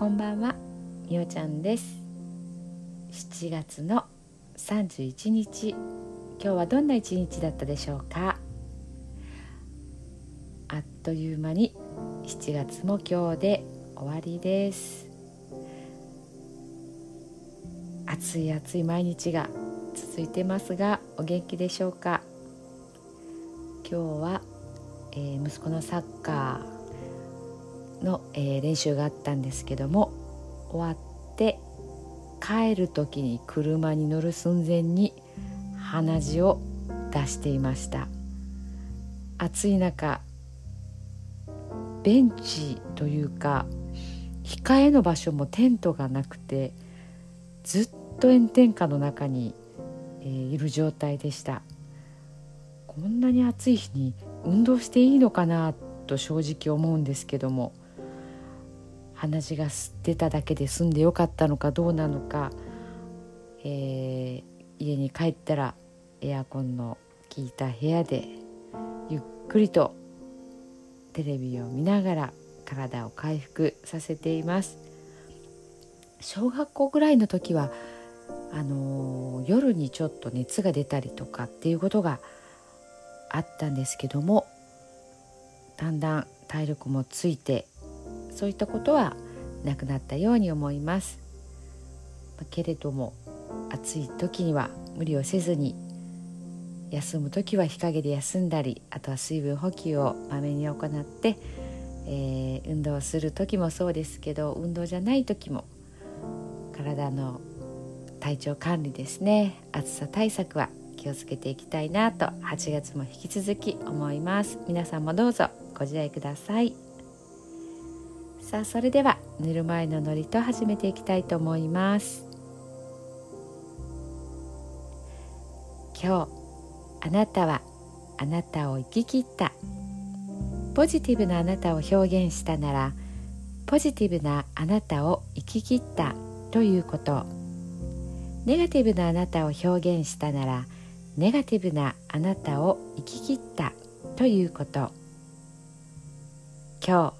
こんばんは。みおちゃんです。7月の31日今日はどんな一日だったでしょうか？あっという間に7月も今日で終わりです。暑い暑い毎日が続いてますがお元気でしょうか？今日は、えー、息子のサッカーの、えー、練習があったんですけども終わって帰る時に車に乗る寸前に鼻血を出していました。暑い中ベンチというか控えの場所もテントがなくてずっと炎天下の中に、えー、いる状態でした。こんなに暑い日に運動していいのかなと正直思うんですけども鼻血が吸ってただけで済んでよかったのかどうなのか、えー、家に帰ったらエアコンの効いた部屋でゆっくりとテレビを見ながら体を回復させています。小学校ぐらいの時はあのー、夜にちょっと熱が出たりとかっていうことがあったんですけどもだんだん体力もついてそういったことはなくなったように思います。けれども暑い時には無理をせずに休む時は日陰で休んだりあとは水分補給をまめに行って、えー、運動する時もそうですけど運動じゃない時も体の体調管理ですね。暑さ対策は気をつけていきたいなと8月も引き続き思います。皆さんもどうぞご自愛ください。さあそれでは寝る前のノリと始めていきたいと思います。今日あなたはあなたを生き切った。ポジティブなあなたを表現したならポジティブなあなたを生き切ったということ。ネガティブなあなたを表現したならネガティブなあなたを生き切ったということ。今日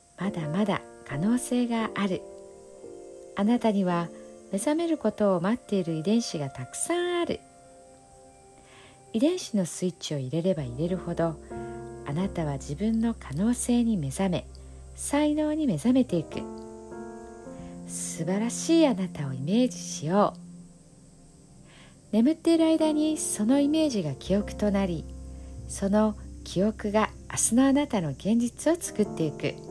まだまだ可能性がある。あなたには目覚めることを待っている遺伝子がたくさんある。遺伝子のスイッチを入れれば入れるほどあなたは自分の可能性に目覚め才能に目覚めていく。素晴らしいあなたをイメージしよう。眠っている間にそのイメージが記憶となりその記憶が明日のあなたの現実を作っていく。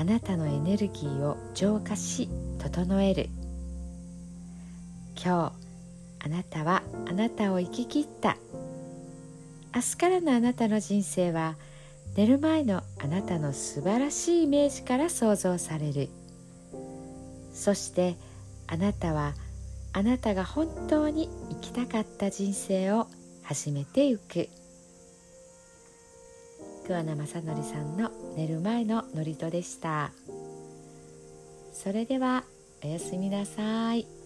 あなたのエネルギーを浄化し整える。今日あなたはあなたを生き切った。明日からのあなたの人生は寝る前のあなたの素晴らしいイメージから想像される。そしてあなたはあなたが本当に生きたかった人生を始めてゆく。桑名正則さんの寝る前の祝詞でしたそれではおやすみなさい。